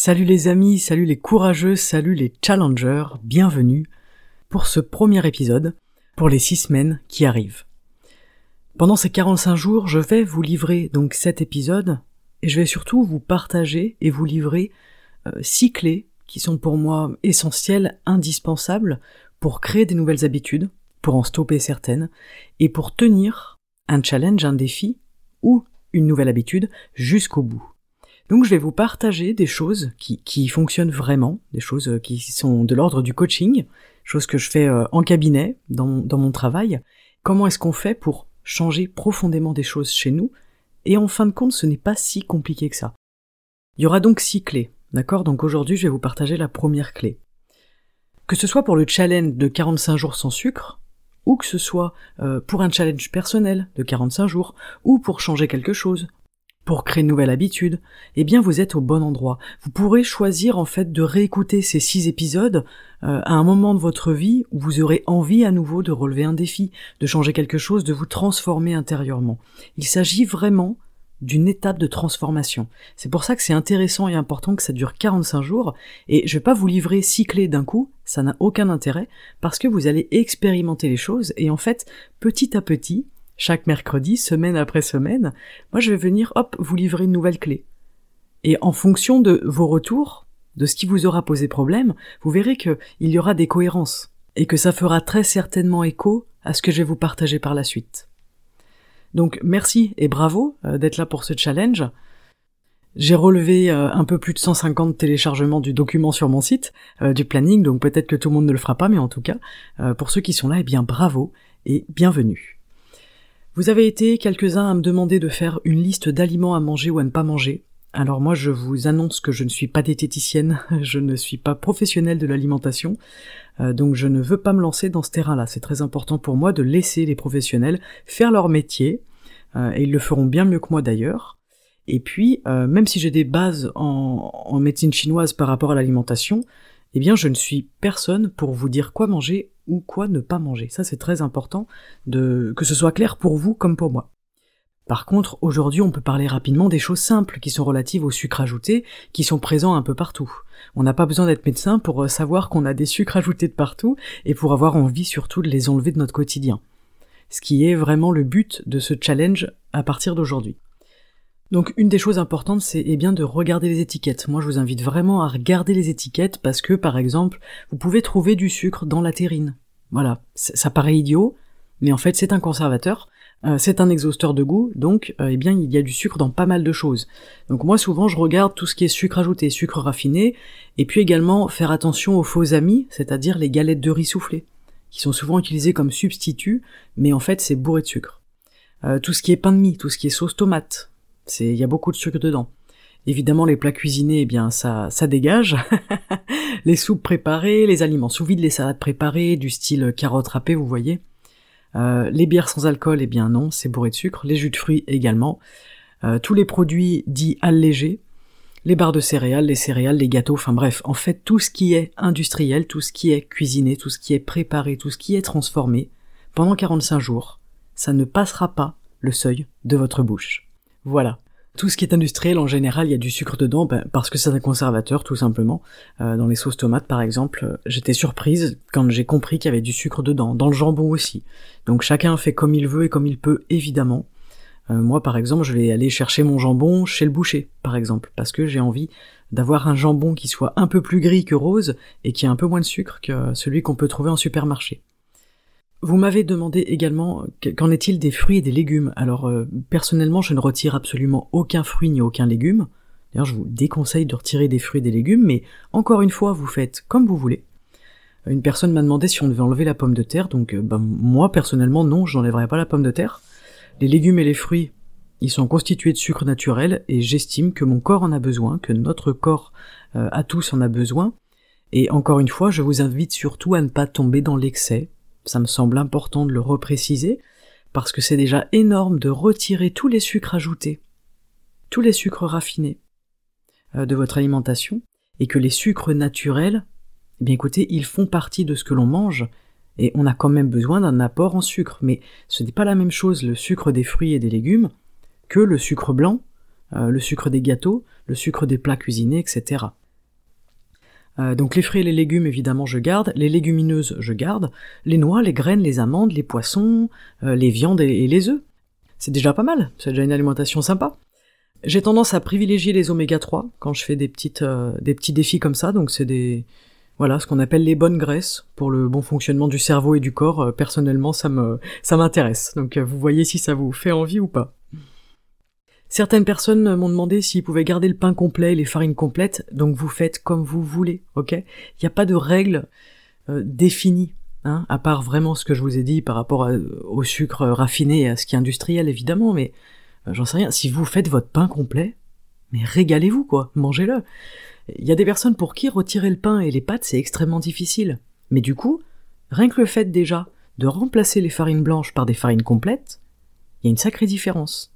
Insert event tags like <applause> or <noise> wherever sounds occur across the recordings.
Salut les amis, salut les courageux, salut les challengers, bienvenue pour ce premier épisode, pour les six semaines qui arrivent. Pendant ces 45 jours, je vais vous livrer donc cet épisode, et je vais surtout vous partager et vous livrer euh, six clés qui sont pour moi essentielles, indispensables pour créer des nouvelles habitudes, pour en stopper certaines, et pour tenir un challenge, un défi, ou une nouvelle habitude jusqu'au bout. Donc je vais vous partager des choses qui, fonctionnent vraiment, des choses euh, qui sont de l'ordre du coaching, choses que je fais euh, en cabinet, dans, dans mon travail. Comment est-ce qu'on fait pour changer profondément des choses chez nous? Et en fin de compte, ce n'est pas si compliqué que ça. Il y aura donc six clés, d'accord? Donc aujourd'hui, je vais vous partager la première clé. Que ce soit pour le challenge de 45 jours sans sucre, ou que ce soit euh, pour un challenge personnel de 45 jours, ou pour changer quelque chose, pour créer une nouvelle habitude, eh bien vous êtes au bon endroit. Vous pourrez choisir en fait de réécouter ces six épisodes euh, à un moment de votre vie où vous aurez envie à nouveau de relever un défi, de changer quelque chose, de vous transformer intérieurement. Il s'agit vraiment d'une étape de transformation. C'est pour ça que c'est intéressant et important que ça dure 45 jours, et je vais pas vous livrer six clés d'un coup, ça n'a aucun intérêt, parce que vous allez expérimenter les choses, et en fait, petit à petit, chaque mercredi, semaine après semaine, moi je vais venir, hop, vous livrer une nouvelle clé. Et en fonction de vos retours, de ce qui vous aura posé problème, vous verrez qu'il y aura des cohérences, et que ça fera très certainement écho à ce que je vais vous partager par la suite. Donc merci et bravo euh, d'être là pour ce challenge. J'ai relevé euh, un peu plus de 150 téléchargements du document sur mon site, euh, du planning, donc peut-être que tout le monde ne le fera pas, mais en tout cas, pour ceux qui sont là, eh bien bravo et bienvenue. Vous avez été quelques-uns à me demander de faire une liste d'aliments à manger ou à ne pas manger. Alors moi je vous annonce que je ne suis pas diététicienne, <laughs> je ne suis pas professionnelle de l'alimentation, euh, donc je ne veux pas me lancer dans ce terrain-là. C'est très important pour moi de laisser les professionnels faire leur métier, euh, et ils le feront bien mieux que moi d'ailleurs. Et puis, euh, même si j'ai des bases en, en médecine chinoise par rapport à l'alimentation, eh bien je ne suis personne pour vous dire quoi manger ou quoi ne pas manger. Ça c'est très important de que ce soit clair pour vous comme pour moi. Par contre, aujourd'hui, on peut parler rapidement des choses simples qui sont relatives au sucre ajouté, qui sont présents un peu partout. On n'a pas besoin d'être médecin pour euh, savoir qu'on a des sucres ajoutés de partout et pour avoir envie surtout de les enlever de notre quotidien. Ce qui est vraiment le but de ce challenge à partir d'aujourd'hui. Donc une des choses importantes, c'est eh bien de regarder les étiquettes. Moi, je vous invite vraiment à regarder les étiquettes parce que, par exemple, vous pouvez trouver du sucre dans la terrine. Voilà, ça paraît idiot, mais en fait, c'est un conservateur. Euh, c'est un exhausteur de goût, donc euh, eh bien il y a du sucre dans pas mal de choses. Donc moi souvent je regarde tout ce qui est sucre ajouté, sucre raffiné, et puis également faire attention aux faux amis, c'est-à-dire les galettes de riz soufflé, qui sont souvent utilisées comme substitut, mais en fait c'est bourré de sucre. Euh, tout ce qui est pain de mie, tout ce qui est sauce tomate, il y a beaucoup de sucre dedans. Évidemment, les plats cuisinés, eh bien, ça, ça dégage. <laughs> les soupes préparées, les aliments sous vide, les salades préparées, du style carottes râpées, vous voyez. Euh, les bières sans alcool, eh bien non, c'est bourré de sucre. Les jus de fruits également. Euh, tous les produits dits allégés. Les barres de céréales, les céréales, les gâteaux, enfin bref, en fait, tout ce qui est industriel, tout ce qui est cuisiné, tout ce qui est préparé, tout ce qui est transformé, pendant 45 jours, ça ne passera pas le seuil de votre bouche. Voilà. Tout ce qui est industriel, en général, il y a du sucre dedans, ben, parce que c'est un conservateur, tout simplement. Euh, dans les sauces tomates, par exemple, euh, j'étais surprise quand j'ai compris qu'il y avait du sucre dedans. Dans le jambon aussi. Donc chacun fait comme il veut et comme il peut, évidemment. Euh, moi, par exemple, je vais aller chercher mon jambon chez le boucher, par exemple, parce que j'ai envie d'avoir un jambon qui soit un peu plus gris que rose et qui a un peu moins de sucre que celui qu'on peut trouver en supermarché. Vous m'avez demandé également qu'en est-il des fruits et des légumes. Alors euh, personnellement, je ne retire absolument aucun fruit ni aucun légume. D'ailleurs, je vous déconseille de retirer des fruits et des légumes, mais encore une fois, vous faites comme vous voulez. Une personne m'a demandé si on devait enlever la pomme de terre, donc euh, ben, moi personnellement non, je n'enlèverai pas la pomme de terre. Les légumes et les fruits, ils sont constitués de sucre naturel et j'estime que mon corps en a besoin, que notre corps euh, à tous en a besoin. Et encore une fois, je vous invite surtout à ne pas tomber dans l'excès, ça me semble important de le repréciser, parce que c'est déjà énorme de retirer tous les sucres ajoutés, tous les sucres raffinés euh, de votre alimentation, et que les sucres naturels, eh bien écoutez, ils font partie de ce que l'on mange, et on a quand même besoin d'un apport en sucre, mais ce n'est pas la même chose le sucre des fruits et des légumes que le sucre blanc, euh, le sucre des gâteaux, le sucre des plats cuisinés, etc. Euh, donc les fruits et les légumes, évidemment, je garde. Les légumineuses, je garde. Les noix, les graines, les amandes, les poissons, euh, les viandes et, les œufs. C'est déjà pas mal. C'est déjà une alimentation sympa. J'ai tendance à privilégier les oméga 3 quand je fais des petites, euh, des petits défis comme ça. Donc c'est des, voilà, ce qu'on appelle les bonnes graisses pour le bon fonctionnement du cerveau et du corps. personnellement, ça me, ça m'intéresse. Donc vous voyez si ça vous fait envie ou pas. Certaines personnes m'ont demandé s'ils pouvaient garder le pain complet et les farines complètes, donc vous faites comme vous voulez, ok? Il n'y a pas de règles euh, définies, hein, à part vraiment ce que je vous ai dit par rapport au sucre raffiné et à ce qui est industriel évidemment, mais euh, j'en sais rien. Si vous faites votre pain complet, mais régalez-vous quoi, mangez-le. Il y a des personnes pour qui retirer le pain et les pâtes c'est extrêmement difficile, mais du coup, rien que le fait déjà de remplacer les farines blanches par des farines complètes, il y a une sacrée différence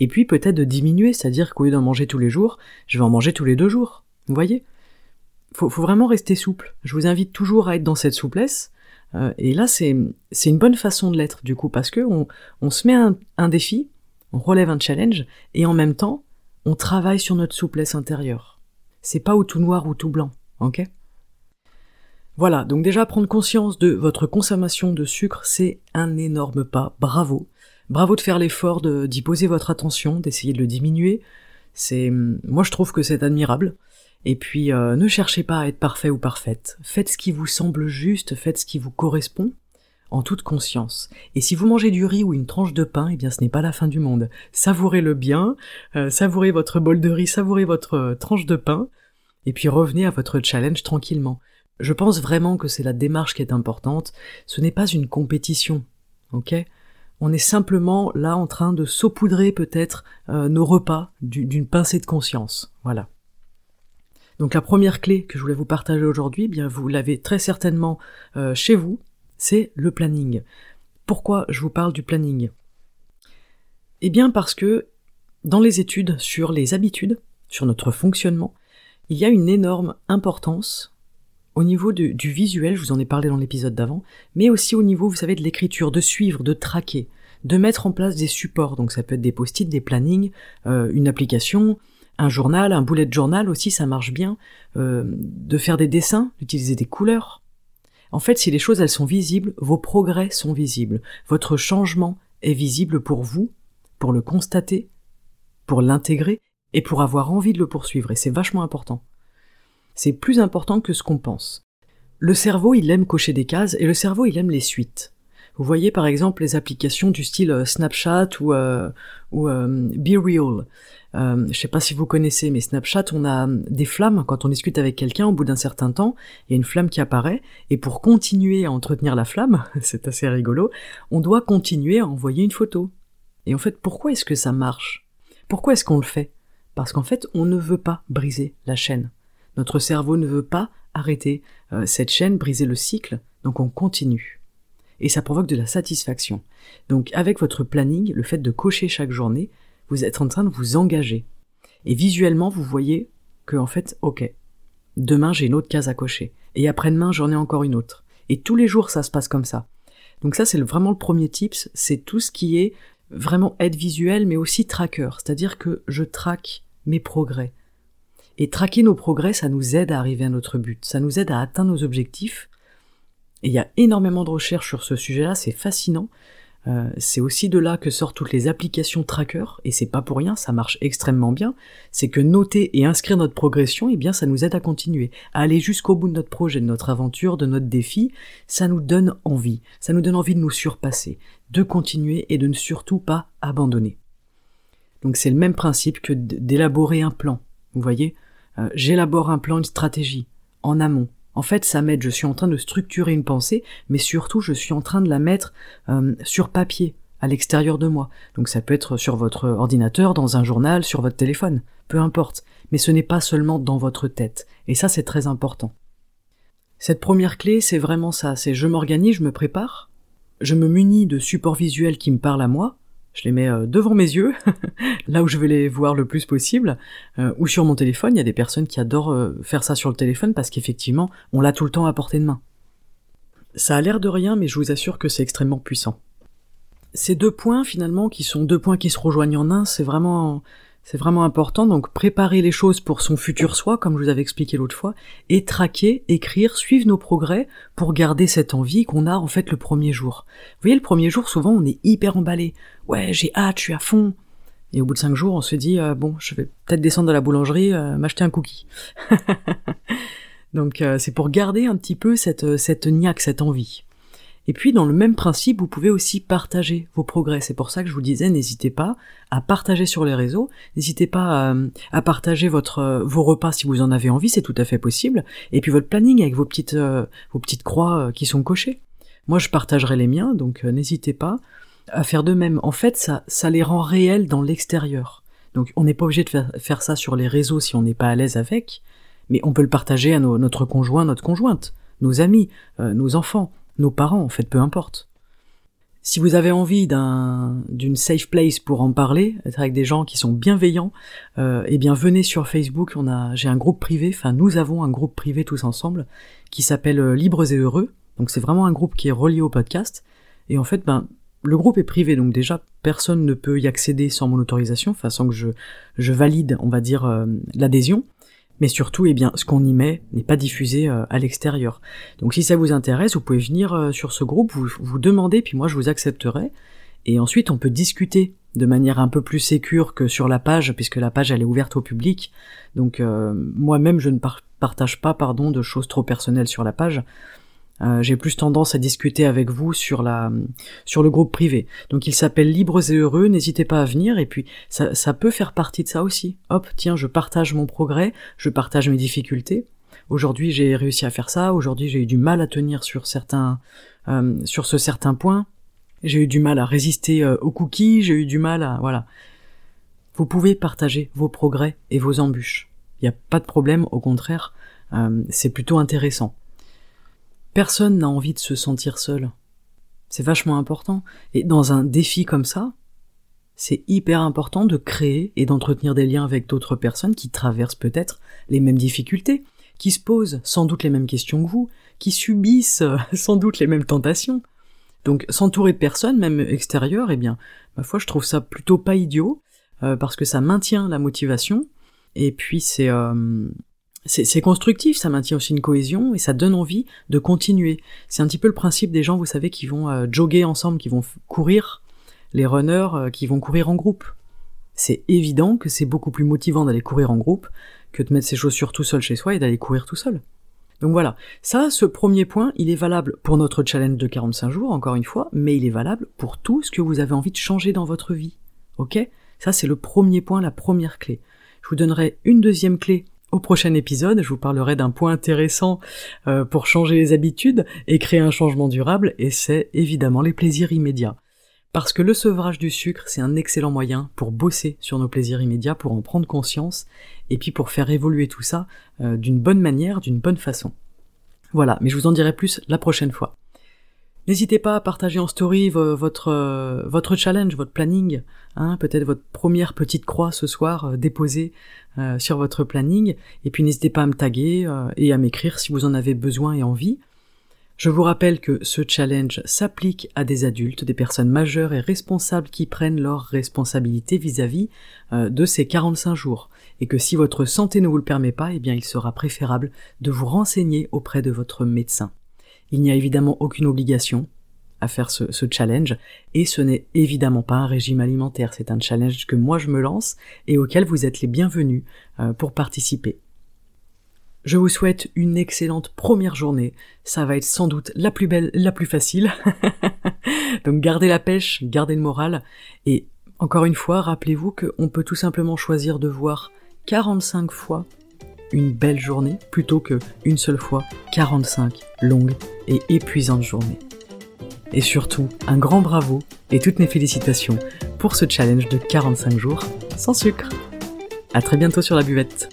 et puis peut-être de diminuer, c'est-à-dire qu'au lieu d'en manger tous les jours, je vais en manger tous les deux jours. Vous voyez? Faut, faut vraiment rester souple. Je vous invite toujours à être dans cette souplesse. Euh, et là, c'est une bonne façon de l'être du coup, parce que on, on se met un, un défi, on relève un challenge, et en même temps, on travaille sur notre souplesse intérieure. C'est pas ou tout noir ou tout blanc, ok? Voilà, donc déjà prendre conscience de votre consommation de sucre, c'est un énorme pas, bravo. Bravo de faire l'effort d'y poser votre attention, d'essayer de le diminuer. C'est, moi je trouve que c'est admirable. Et puis euh, ne cherchez pas à être parfait ou parfaite. Faites ce qui vous semble juste, faites ce qui vous correspond, en toute conscience. Et si vous mangez du riz ou une tranche de pain, eh bien ce n'est pas la fin du monde. Savourez-le bien, euh, savourez votre bol de riz, savourez votre euh, tranche de pain, et puis revenez à votre challenge tranquillement. Je pense vraiment que c'est la démarche qui est importante. Ce n'est pas une compétition, ok? On est simplement là en train de saupoudrer peut-être euh, nos repas d'une pincée de conscience. Voilà. Donc la première clé que je voulais vous partager aujourd'hui, eh bien vous l'avez très certainement euh, chez vous, c'est le planning. Pourquoi je vous parle du planning? Eh bien parce que dans les études sur les habitudes, sur notre fonctionnement, il y a une énorme importance au niveau du visuel, je vous en ai parlé dans l'épisode d'avant, mais aussi au niveau, vous savez, de l'écriture, de suivre, de traquer, de mettre en place des supports. Donc ça peut être des post-it, des plannings, euh, une application, un journal, un bullet journal aussi, ça marche bien, euh, de faire des dessins, d'utiliser des couleurs. En fait, si les choses elles sont visibles, vos progrès sont visibles, votre changement est visible pour vous, pour le constater, pour l'intégrer et pour avoir envie de le poursuivre. Et c'est vachement important. C'est plus important que ce qu'on pense. Le cerveau, il aime cocher des cases et le cerveau, il aime les suites. Vous voyez par exemple les applications du style euh, Snapchat ou, euh, ou euh, Be Real. Euh, je sais pas si vous connaissez, mais Snapchat, on a des flammes quand on discute avec quelqu'un. Au bout d'un certain temps, il y a une flamme qui apparaît, et pour continuer à entretenir la flamme, <laughs> c'est assez rigolo, on doit continuer à envoyer une photo. Et en fait, pourquoi est-ce que ça marche? Pourquoi est-ce qu'on le fait? Parce qu'en fait, on ne veut pas briser la chaîne. Notre cerveau ne veut pas arrêter euh, cette chaîne, briser le cycle, donc on continue. Et ça provoque de la satisfaction. Donc avec votre planning, le fait de cocher chaque journée, vous êtes en train de vous engager. Et visuellement, vous voyez que en fait, ok, demain j'ai une autre case à cocher. Et après-demain, j'en ai encore une autre. Et tous les jours, ça se passe comme ça. Donc ça, c'est vraiment le premier tips, c'est tout ce qui est vraiment aide visuelle, mais aussi tracker. C'est-à-dire que je traque mes progrès. Et traquer nos progrès, ça nous aide à arriver à notre but, ça nous aide à atteindre nos objectifs. Et il y a énormément de recherches sur ce sujet-là, c'est fascinant. Euh, c'est aussi de là que sortent toutes les applications tracker, et c'est pas pour rien, ça marche extrêmement bien. C'est que noter et inscrire notre progression, eh bien, ça nous aide à continuer, à aller jusqu'au bout de notre projet, de notre aventure, de notre défi. Ça nous donne envie, ça nous donne envie de nous surpasser, de continuer et de ne surtout pas abandonner. Donc c'est le même principe que d'élaborer un plan. Vous voyez, euh, j'élabore un plan, une stratégie, en amont. En fait, ça m'aide, je suis en train de structurer une pensée, mais surtout, je suis en train de la mettre euh, sur papier, à l'extérieur de moi. Donc ça peut être sur votre ordinateur, dans un journal, sur votre téléphone, peu importe. Mais ce n'est pas seulement dans votre tête. Et ça, c'est très important. Cette première clé, c'est vraiment ça, c'est je m'organise, je me prépare, je me munis de supports visuels qui me parlent à moi, je les mets euh, devant mes yeux, <laughs> là où je vais les voir le plus possible, euh, ou sur mon téléphone. Il y a des personnes qui adorent euh, faire ça sur le téléphone parce qu'effectivement, on l'a tout le temps à portée de main. Ça a l'air de rien, mais je vous assure que c'est extrêmement puissant. Ces deux points, finalement, qui sont deux points qui se rejoignent en un, c'est vraiment C'est vraiment important, donc préparer les choses pour son futur soi, comme je vous avais expliqué l'autre fois, et traquer, écrire, suivre nos progrès pour garder cette envie qu'on a en fait le premier jour. Vous voyez, le premier jour, souvent, on est hyper emballé. Ouais, j'ai hâte, je suis à fond. Et au bout de cinq jours, on se dit, euh, bon, je vais peut-être descendre à la boulangerie, euh, m'acheter un cookie. <laughs> donc euh, c'est pour garder un petit peu cette, cette niaque, cette envie. Et puis dans le même principe, vous pouvez aussi partager vos progrès. C'est pour ça que je vous disais, n'hésitez pas à partager sur les réseaux, n'hésitez pas à, partager votre vos repas si vous en avez envie, c'est tout à fait possible. Et puis votre planning avec vos petites euh, vos petites croix euh, qui sont cochées. Moi, je partagerai les miens, donc euh, n'hésitez pas à faire de même. En fait, ça ça les rend réels dans l'extérieur. Donc on n'est pas obligé de faire, faire, ça sur les réseaux si on n'est pas à l'aise avec, mais on peut le partager à notre conjoint, notre conjointe, nos amis, nos enfants nos parents, en fait, peu importe. Si vous avez envie d'un d'une safe place pour en parler, être avec des gens qui sont bienveillants, euh, eh bien venez sur Facebook. On a, j'ai un groupe privé. Enfin, nous avons un groupe privé tous ensemble qui s'appelle euh, Libres et Heureux. Donc c'est vraiment un groupe qui est relié au podcast. Et en fait, ben le groupe est privé, donc déjà personne ne peut y accéder sans mon autorisation, enfin sans que je je valide, on va dire, euh, l'adhésion mais surtout, eh bien, ce qu'on y met n'est pas diffusé euh, à l'extérieur. Donc si ça vous intéresse, vous pouvez venir euh, sur ce groupe, vous, vous demandez, puis moi je vous accepterai, et ensuite on peut discuter de manière un peu plus sécure que sur la page, puisque la page elle est ouverte au public. Donc euh, moi-même je ne partage pas, pardon, de choses trop personnelles sur la page. Euh, j'ai plus tendance à discuter avec vous sur la sur le groupe privé. Donc il s'appelle Libres et Heureux, n'hésitez pas à venir et puis ça, ça peut faire partie de ça aussi. Hop, tiens, je partage mon progrès, je partage mes difficultés. Aujourd'hui j'ai réussi à faire ça, aujourd'hui j'ai eu du mal à tenir sur certains euh, sur ce certain point. J'ai eu du mal à résister euh, aux cookies, j'ai eu du mal à voilà. Vous pouvez partager vos progrès et vos embûches. Il n'y a pas de problème, au contraire, c'est plutôt intéressant. Personne n'a envie de se sentir seul. C'est vachement important. Et dans un défi comme ça, c'est hyper important de créer et d'entretenir des liens avec d'autres personnes qui traversent peut-être les mêmes difficultés, qui se posent sans doute les mêmes questions que vous, qui subissent <laughs> sans doute les mêmes tentations. Donc s'entourer de personnes, même extérieures, eh bien, ma foi, je trouve ça plutôt pas idiot, euh, parce que ça maintient la motivation, et puis c'est euh, c'est constructif, ça maintient aussi une cohésion et ça donne envie de continuer. C'est un petit peu le principe des gens, vous savez, qui vont euh, jogger ensemble, qui vont courir, les runners euh, qui vont courir en groupe. C'est évident que c'est beaucoup plus motivant d'aller courir en groupe que de mettre ses chaussures tout seul chez soi et d'aller courir tout seul. Donc voilà, ça, ce premier point, il est valable pour notre challenge de 45 jours, encore une fois, mais il est valable pour tout ce que vous avez envie de changer dans votre vie. Ok? Ça, c'est le premier point, la première clé. Je vous donnerai une deuxième clé au prochain épisode, je vous parlerai d'un point intéressant euh, pour changer les habitudes et créer un changement durable, et c'est évidemment les plaisirs immédiats. Parce que le sevrage du sucre, c'est un excellent moyen pour bosser sur nos plaisirs immédiats, pour en prendre conscience, et puis pour faire évoluer tout ça euh, d'une bonne manière, d'une bonne façon. Voilà, mais je vous en dirai plus la prochaine fois. N'hésitez pas à partager en story votre euh, votre challenge, votre planning, hein, peut-être votre première petite croix ce soir euh, déposée euh, sur votre planning, et puis n'hésitez pas à me taguer et à m'écrire si vous en avez besoin et envie. Je vous rappelle que ce challenge s'applique à des adultes, des personnes majeures et responsables qui prennent leurs responsabilités vis-à-vis de ces 45 jours, et que si votre santé ne vous le permet pas, eh bien il sera préférable de vous renseigner auprès de votre médecin. Il n'y a évidemment aucune obligation à faire ce, challenge, et ce n'est évidemment pas un régime alimentaire, c'est un challenge que moi je me lance et auquel vous êtes les bienvenus euh, pour participer. Je vous souhaite une excellente première journée, ça va être sans doute la plus belle, la plus facile. <laughs> Donc gardez la pêche, gardez le moral, et encore une fois, rappelez-vous qu'on peut tout simplement choisir de voir 45 fois une belle journée plutôt que une seule fois 45 longues et épuisantes journées. Et surtout, un grand bravo et toutes mes félicitations pour ce challenge de 45 jours sans sucre. À très bientôt sur la buvette.